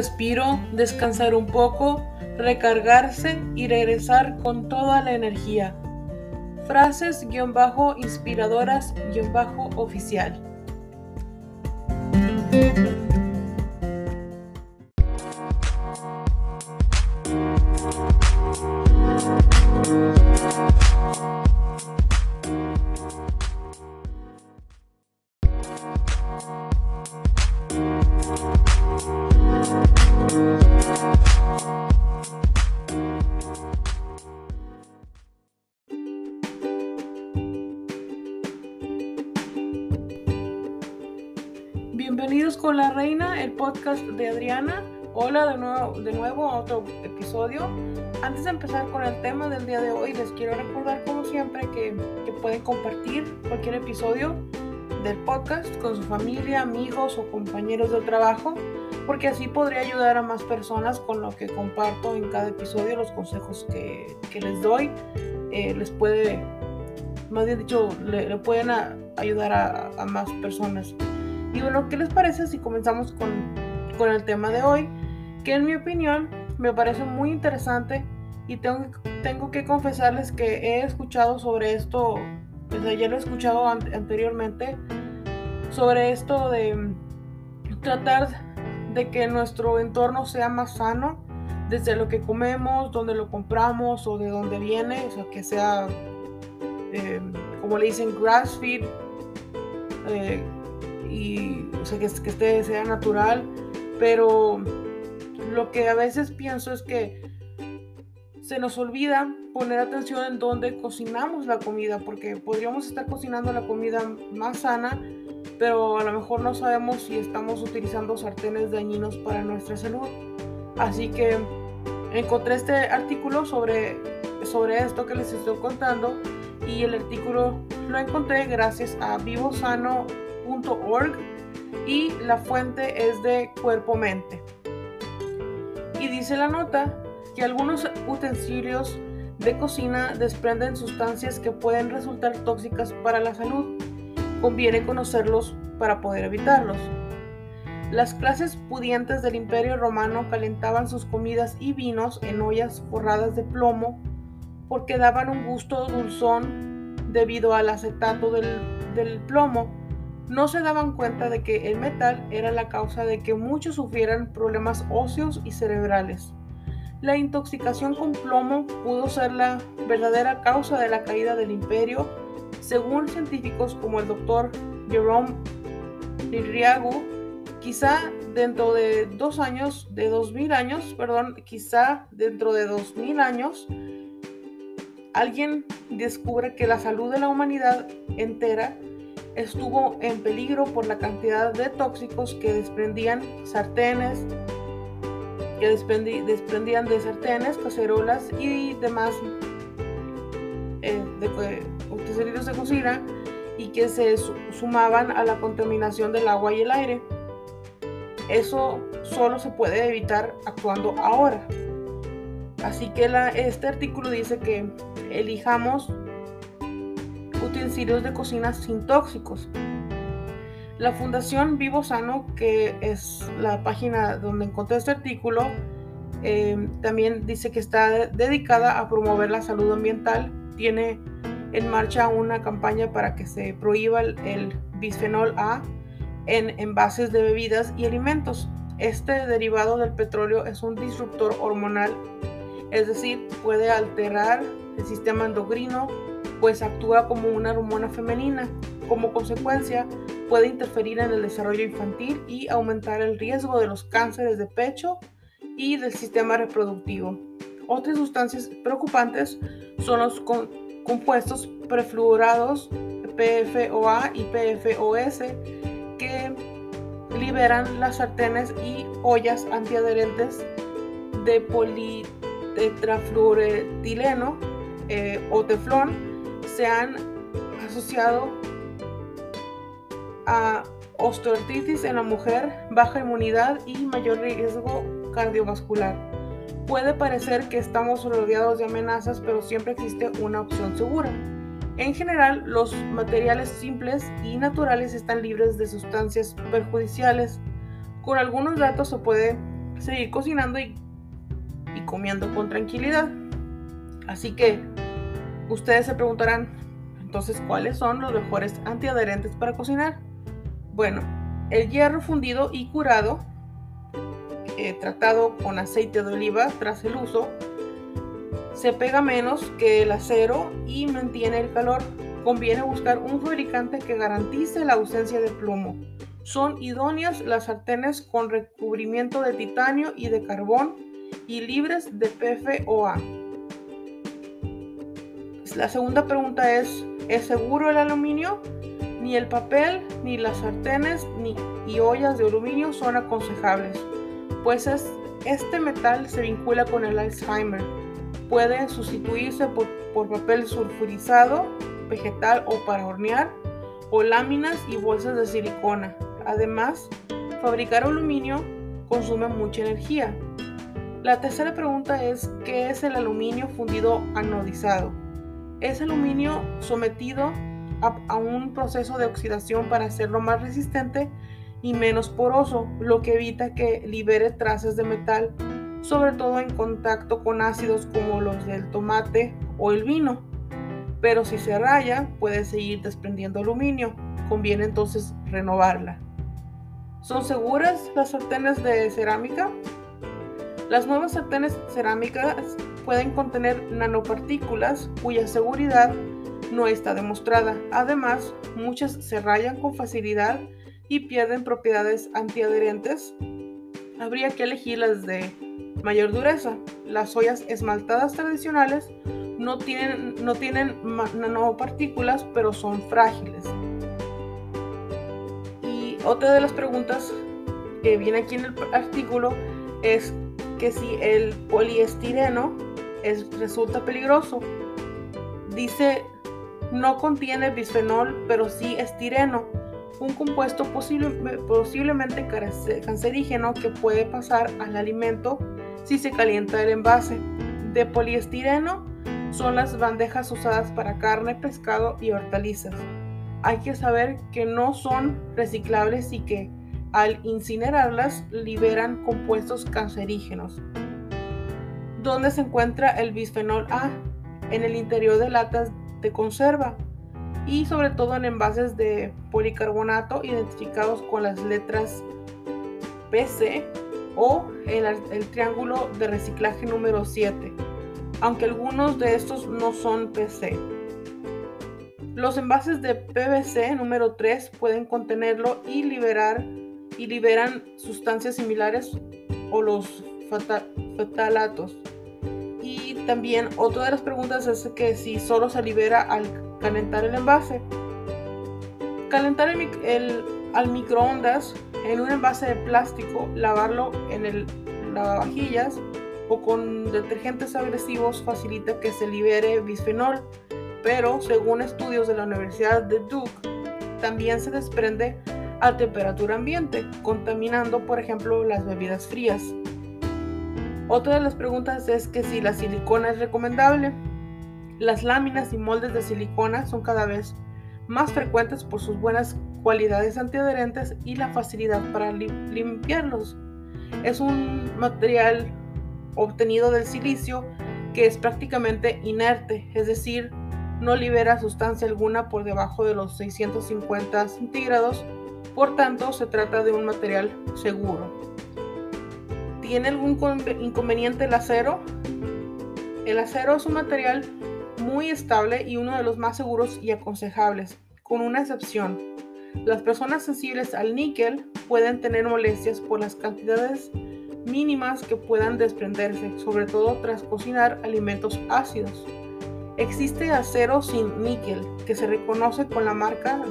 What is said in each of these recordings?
respiro, descansar un poco, recargarse y regresar con toda la energía. Frases-inspiradoras-oficial. Bienvenidos con la reina, el podcast de Adriana. Hola de nuevo, de nuevo a otro episodio. Antes de empezar con el tema del día de hoy, les quiero recordar como siempre que, que pueden compartir cualquier episodio del podcast con su familia, amigos o compañeros de trabajo, porque así podría ayudar a más personas con lo que comparto en cada episodio, los consejos que, que les doy. Eh, les puede, más bien dicho, le, pueden ayudar a, a más personas. Y bueno, ¿qué les parece si comenzamos con, con el tema de hoy? Que en mi opinión me parece muy interesante y tengo, tengo que confesarles que he escuchado sobre esto, pues ya lo he escuchado anteriormente, sobre esto de tratar de que nuestro entorno sea más sano, desde lo que comemos, donde lo compramos o de dónde viene, o sea, que sea, eh, como le dicen, grass feed, eh, y o sea, que, que esté, sea natural, pero lo que a veces pienso es que se nos olvida poner atención en dónde cocinamos la comida, porque podríamos estar cocinando la comida más sana, pero a lo mejor no sabemos si estamos utilizando sartenes dañinos para nuestra salud. Así que encontré este artículo sobre, sobre esto que les estoy contando y el artículo lo encontré gracias a y la fuente es de Cuerpo Mente. Y dice la nota que algunos utensilios de cocina desprenden sustancias que pueden resultar tóxicas para la salud. Conviene conocerlos para poder evitarlos. Las clases pudientes del Imperio Romano calentaban sus comidas y vinos en ollas forradas de plomo porque daban un gusto dulzón debido al acetato del plomo no se daban cuenta de que el metal era la causa de que muchos sufrieran problemas óseos y cerebrales. La intoxicación con plomo pudo ser la verdadera causa de la caída del imperio, según científicos como el doctor Jerome Liriagu. Quizá dentro de dos años, de dos mil años, perdón, quizá dentro de dos mil años, alguien descubre que la salud de la humanidad entera estuvo en peligro por la cantidad de tóxicos que desprendían sartenes, que desprendían de sartenes, cacerolas y demás eh, de, de cocina y que se sumaban a la contaminación del agua y el aire. Eso solo se puede evitar actuando ahora. Así que este artículo dice que elijamos utensilios de cocina sin tóxicos. La Fundación Vivo Sano, que es la página donde encontré este artículo, eh, también dice que está dedicada a promover la salud ambiental. Tiene en marcha una campaña para que se prohíba el, el bisfenol A en envases de bebidas y alimentos. Este derivado del petróleo es un disruptor hormonal, es decir, puede alterar el sistema endocrino, pues actúa como una hormona femenina. Como consecuencia, puede interferir en el desarrollo infantil y aumentar el riesgo de los cánceres de pecho y del sistema reproductivo. Otras sustancias preocupantes son los compuestos prefluorados PFOA y PFOS que liberan las sartenes y ollas antiadherentes de politetrafluoretileno eh, o teflón se han asociado a osteoartritis en la mujer, baja inmunidad y mayor riesgo cardiovascular. Puede parecer que estamos rodeados de amenazas, pero siempre existe una opción segura. En general, los materiales simples y naturales están libres de sustancias perjudiciales. Con algunos datos se puede seguir cocinando y, y comiendo con tranquilidad. Así que ustedes se preguntarán, entonces, ¿cuáles son los mejores antiadherentes para cocinar? Bueno, el hierro fundido y curado, eh, tratado con aceite de oliva tras el uso, se pega menos que el acero y mantiene el calor. Conviene buscar un fabricante que garantice la ausencia de plomo. Son idóneas las sartenes con recubrimiento de titanio y de carbón y libres de PFOA. La segunda pregunta es, ¿es seguro el aluminio? Ni el papel, ni las sartenes, ni y ollas de aluminio son aconsejables, pues este metal se vincula con el Alzheimer. Puede sustituirse por, por papel sulfurizado, vegetal o para hornear, o láminas y bolsas de silicona. Además, fabricar aluminio consume mucha energía. La tercera pregunta es, ¿qué es el aluminio fundido anodizado? Es aluminio sometido a, un proceso de oxidación para hacerlo más resistente y menos poroso, lo que evita que libere trazas de metal, sobre todo en contacto con ácidos como los del tomate o el vino. Pero si se raya, puede seguir desprendiendo aluminio. Conviene entonces renovarla. ¿Son seguras las sartenes de cerámica? Las nuevas sartenes cerámicas pueden contener nanopartículas cuya seguridad no está demostrada. Además, muchas se rayan con facilidad y pierden propiedades antiadherentes. Habría que elegir las de mayor dureza. Las ollas esmaltadas tradicionales no tienen, no tienen nanopartículas, pero son frágiles. Y otra de las preguntas que viene aquí en el artículo es que si el poliestireno es, resulta peligroso. Dice no contiene bisfenol, pero sí estireno, un compuesto posiblemente cancerígeno que puede pasar al alimento si se calienta el envase. De poliestireno son las bandejas usadas para carne, pescado y hortalizas. Hay que saber que no son reciclables y que al incinerarlas liberan compuestos cancerígenos. ¿Dónde se encuentra el bisfenol A? En el interior de latas de conserva y sobre todo en envases de policarbonato identificados con las letras PC o el, el triángulo de reciclaje número 7, aunque algunos de estos no son PC. Los envases de PVC número 3 pueden contenerlo y liberar y liberan sustancias similares o los fetalatos. Y también otra de las preguntas es que si solo se libera al calentar el envase. Calentar el, al microondas en un envase de plástico, lavarlo en el lavavajillas o con detergentes agresivos facilita que se libere bisfenol, pero según estudios de la Universidad de Duke, también se desprende a temperatura ambiente, contaminando por ejemplo las bebidas frías. Otra de las preguntas es que si la silicona es recomendable. Las láminas y moldes de silicona son cada vez más frecuentes por sus buenas cualidades antiadherentes y la facilidad para limpiarlos. Es un material obtenido del silicio que es prácticamente inerte, es decir, no libera sustancia alguna por debajo de los 650 centígrados, por tanto se trata de un material seguro. ¿Tiene algún inconveniente el acero? El acero es un material muy estable y uno de los más seguros y aconsejables, con una excepción. Las personas sensibles al níquel pueden tener molestias por las cantidades mínimas que puedan desprenderse, sobre todo tras cocinar alimentos ácidos. Existe acero sin níquel, que se reconoce con la marca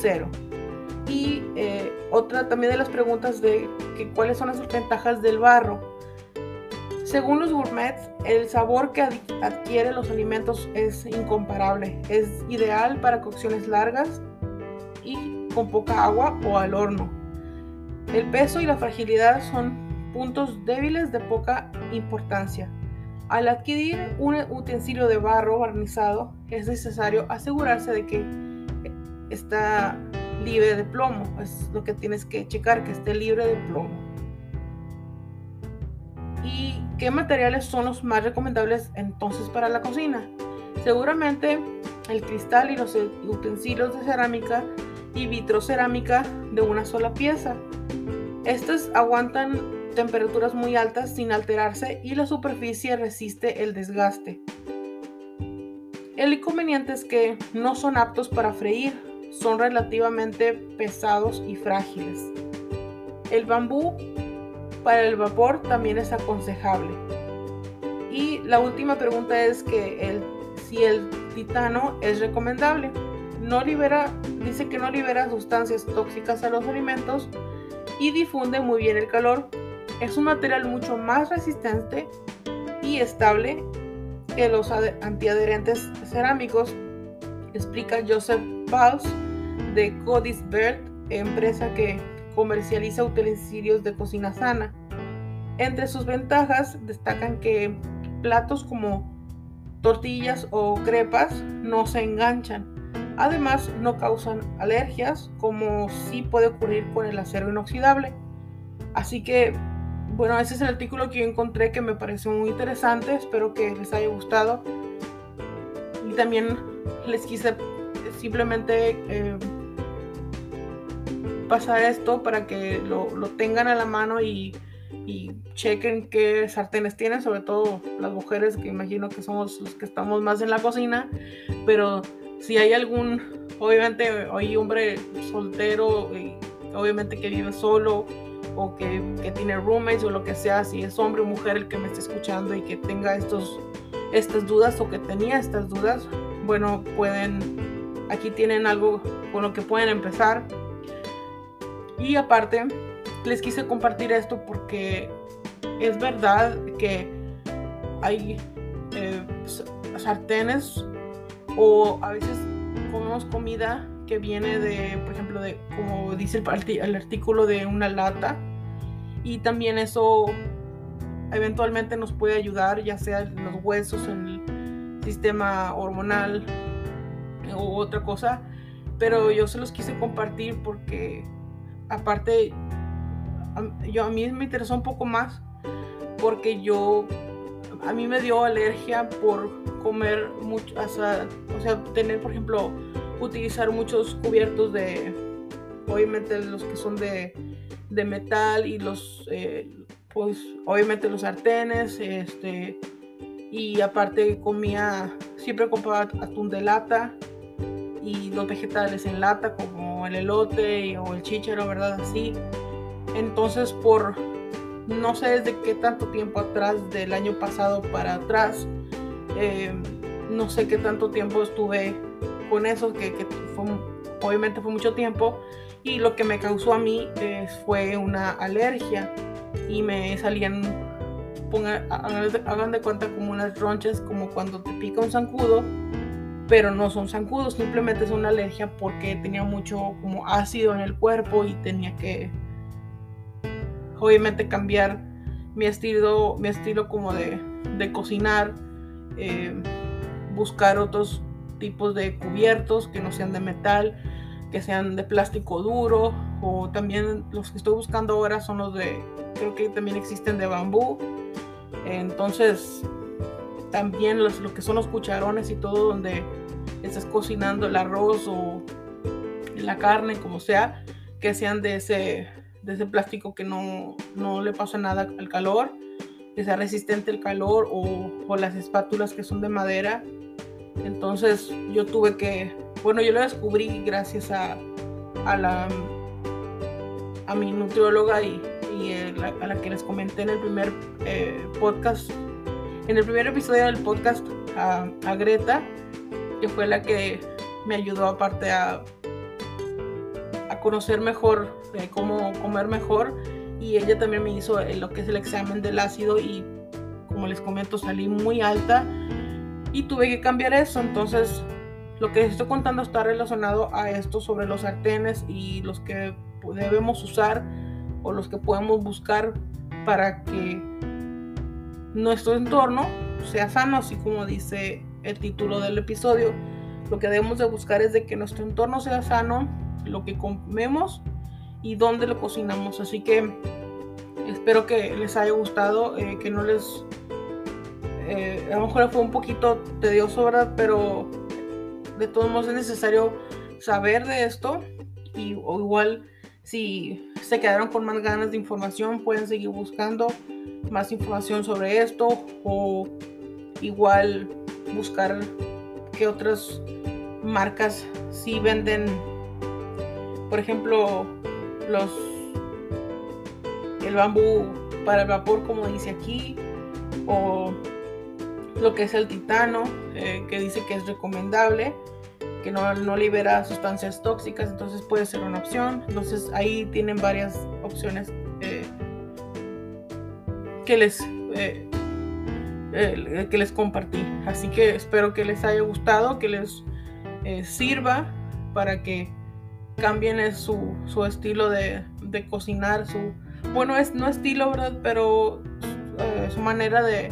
180. Y eh, otra también de las preguntas de que, cuáles son las ventajas del barro. Según los gourmets, el sabor que adquiere los alimentos es incomparable. Es ideal para cocciones largas y con poca agua o al horno. El peso y la fragilidad son puntos débiles de poca importancia. Al adquirir un utensilio de barro barnizado, es necesario asegurarse de que está libre de plomo. Es lo que tienes que checar, que esté libre de plomo. ¿Y qué materiales son los más recomendables entonces para la cocina? Seguramente el cristal y los utensilios de cerámica y vitrocerámica de una sola pieza. Estos aguantan temperaturas muy altas sin alterarse y la superficie resiste el desgaste. El inconveniente es que no son aptos para freír, son relativamente pesados y frágiles. El bambú para el vapor también es aconsejable. Y la última pregunta es que el, si el titano es recomendable. No libera, dice que no libera sustancias tóxicas a los alimentos y difunde muy bien el calor. Es un material mucho más resistente y estable que los antiadherentes cerámicos, explica Joseph Valls de Codisbert, empresa que comercializa utensilios de cocina sana. Entre sus ventajas destacan que platos como tortillas o crepas no se enganchan. Además, no causan alergias como sí puede ocurrir con el acero inoxidable. Así que, bueno, ese es el artículo que yo encontré que me pareció muy interesante. Espero que les haya gustado. Y también les quise simplemente eh, pasar esto para que lo, lo, tengan a la mano y, chequen qué sartenes tienen, sobre todo las mujeres que imagino que somos los que estamos más en la cocina, pero si hay algún, obviamente hay hombre soltero, y obviamente que vive solo o que, que, tiene roommates o lo que sea, si es hombre o mujer el que me esté escuchando y que tenga estos, estas dudas o que tenía estas dudas, bueno, pueden, aquí tienen algo con lo que pueden empezar y aparte, les quise compartir esto porque es verdad que hay eh, sartenes o a veces comemos comida que viene de, por ejemplo, de, como dice el, artículo, de una lata. Y también eso eventualmente nos puede ayudar, ya sea los huesos, en el sistema hormonal o otra cosa. Pero yo se los quise compartir porque aparte, yo, a mí me interesó un poco más porque yo, a mí me dio alergia por comer mucho, o sea, tener, por ejemplo, utilizar muchos cubiertos de, obviamente los que son de, de metal y los, eh, pues, obviamente los sartenes, este, y aparte comía, siempre compraba atún de lata y los vegetales en lata como el elote o el chícharo, ¿verdad? Así. Entonces por no sé desde qué tanto tiempo atrás, del año pasado para atrás, eh, no sé qué tanto tiempo estuve con eso, que, obviamente fue mucho tiempo, y lo que me causó a mí fue una alergia y me salían, hagan de cuenta como unas ronchas, como cuando te pica un zancudo pero no son zancudos, simplemente es una alergia porque tenía mucho como ácido en el cuerpo y tenía que obviamente cambiar mi estilo, mi estilo como de, cocinar, eh, buscar otros tipos de cubiertos que no sean de metal, que sean de plástico duro o también los que estoy buscando ahora son los de, creo que también existen de bambú. Entonces también los, lo que son los cucharones y todo donde estás cocinando el arroz o la carne, como sea, que sean de ese, de ese plástico que no, no le pasa nada al calor, que sea resistente al calor o, o las espátulas que son de madera. Entonces yo tuve que, bueno, yo lo descubrí gracias a, a la a mi nutrióloga y, y a la que les comenté en el primer eh, podcast en el primer episodio del podcast a, Greta, que fue la que me ayudó aparte a, conocer mejor eh, cómo comer mejor y ella también me hizo eh, lo que es el examen del ácido y como les comento salí muy alta y tuve que cambiar eso. Entonces lo que estoy contando está relacionado a esto sobre los sartenes y los que debemos usar o los que podemos buscar para que nuestro entorno sea sano, así como dice el título del episodio. Lo que debemos de buscar es de que nuestro entorno sea sano, lo que comemos y dónde lo cocinamos. Así que espero que les haya gustado, eh, que no les... Eh, a lo mejor fue un poquito tedioso, ¿verdad? Pero de todos modos es necesario saber de esto y o igual si se quedaron con más ganas de información pueden seguir buscando más información sobre esto o igual buscar que otras marcas si venden. Por ejemplo los el bambú para el vapor como dice aquí o lo que es el titano eh, que dice que es recomendable que no, no, libera sustancias tóxicas entonces puede ser una opción. Entonces ahí tienen varias opciones que les eh, que les compartí así que espero que les haya gustado que les sirva para que cambien su, su estilo de, de, cocinar, su, bueno, es no estilo, ¿verdad? Pero eh, su manera de,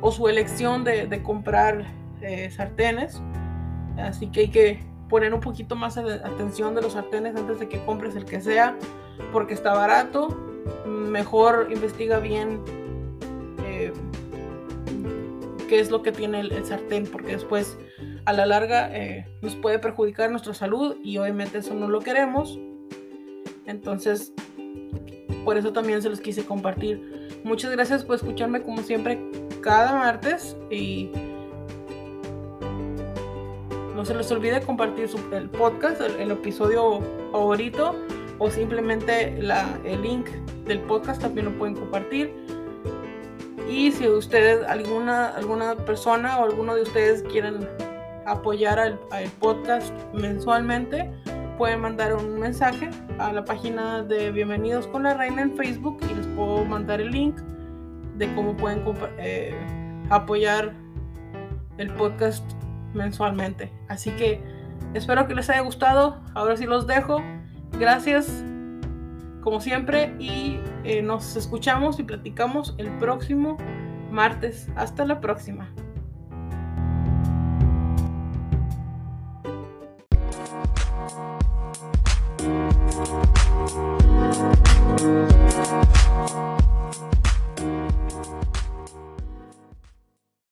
o su elección de, de comprar eh, sartenes. Así que hay que poner un poquito más atención de los sartenes antes de que compres el que sea, porque está barato. Mejor investiga bien eh, qué es lo que tiene el, el sartén, porque después a la larga eh, nos puede perjudicar nuestra salud y obviamente eso no lo queremos. Entonces, por eso también se los quise compartir. Muchas gracias por escucharme como siempre cada martes y no se les olvide compartir el podcast, el, episodio favorito o simplemente el link del podcast también lo pueden compartir. Y si ustedes, alguna, alguna persona o alguno de ustedes quieren apoyar al, podcast mensualmente, pueden mandar un mensaje a la página de Bienvenidos con la Reina en Facebook y les puedo mandar el link de cómo pueden eh, apoyar el podcast mensualmente. Así que espero que les haya gustado. Ahora sí los dejo. Gracias como siempre y eh, nos escuchamos y platicamos el próximo martes. Hasta la próxima.